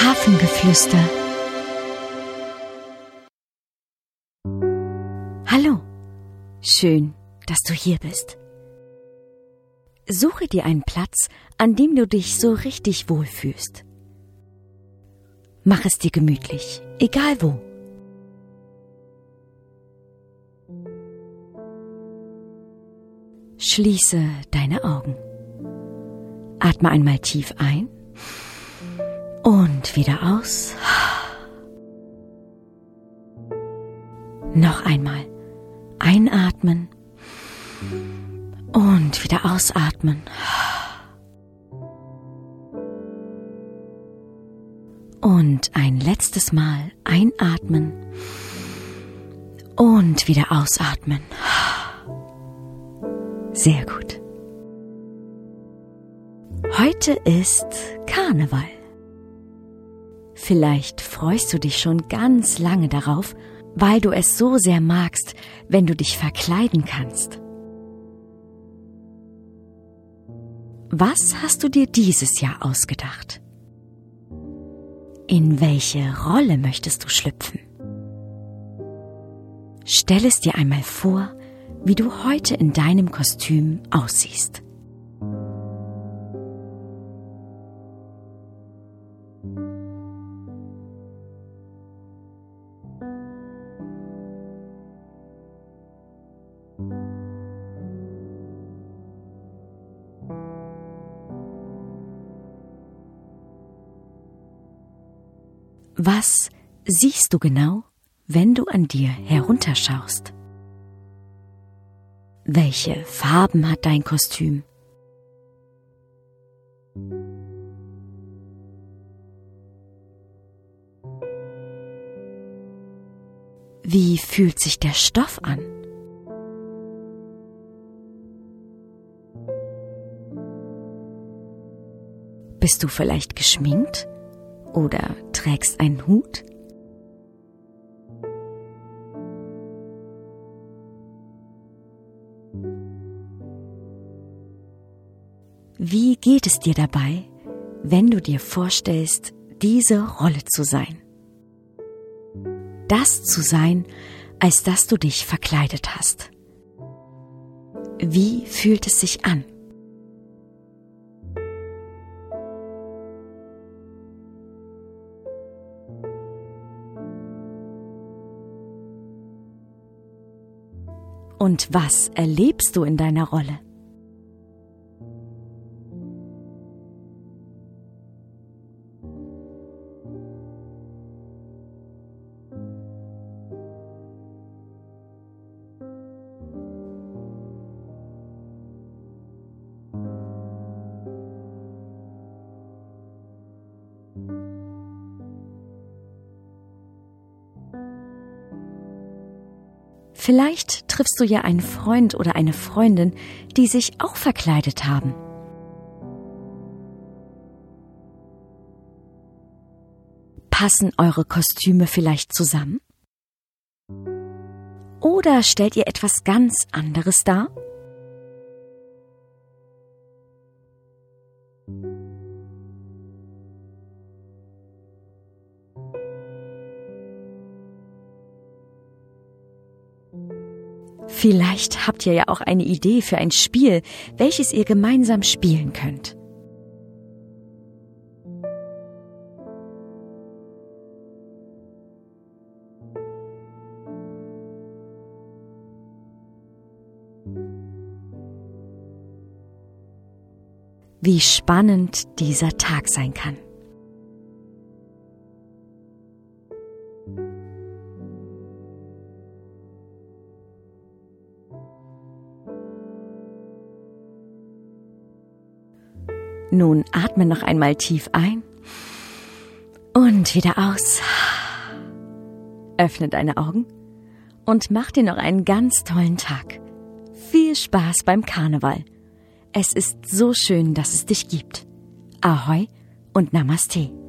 Hafengeflüster. Hallo, schön, dass du hier bist. Suche dir einen Platz, an dem du dich so richtig wohlfühlst. Mach es dir gemütlich, egal wo. Schließe deine Augen. Atme einmal tief ein und wieder aus. Noch einmal einatmen und wieder ausatmen. Und ein letztes Mal einatmen und wieder ausatmen. Sehr gut. Heute ist Karneval. Vielleicht freust du dich schon ganz lange darauf, weil du es so sehr magst, wenn du dich verkleiden kannst. Was hast du dir dieses Jahr ausgedacht? In welche Rolle möchtest du schlüpfen? Stell es dir einmal vor, wie du heute in deinem Kostüm aussiehst. Was siehst du genau, wenn du an dir herunterschaust? Welche Farben hat dein Kostüm? Wie fühlt sich der Stoff an? Bist du vielleicht geschminkt? Oder trägst einen Hut? Wie geht es dir dabei, wenn du dir vorstellst, diese Rolle zu sein? Das zu sein, als dass du dich verkleidet hast. Wie fühlt es sich an? Und was erlebst du in deiner Rolle? Vielleicht triffst du ja einen Freund oder eine Freundin, die sich auch verkleidet haben. Passen eure Kostüme vielleicht zusammen? Oder stellt ihr etwas ganz anderes dar? Vielleicht habt ihr ja auch eine Idee für ein Spiel, welches ihr gemeinsam spielen könnt. Wie spannend dieser Tag sein kann. Nun atme noch einmal tief ein und wieder aus. Öffne deine Augen und mach dir noch einen ganz tollen Tag. Viel Spaß beim Karneval. Es ist so schön, dass es dich gibt. Ahoi und Namaste.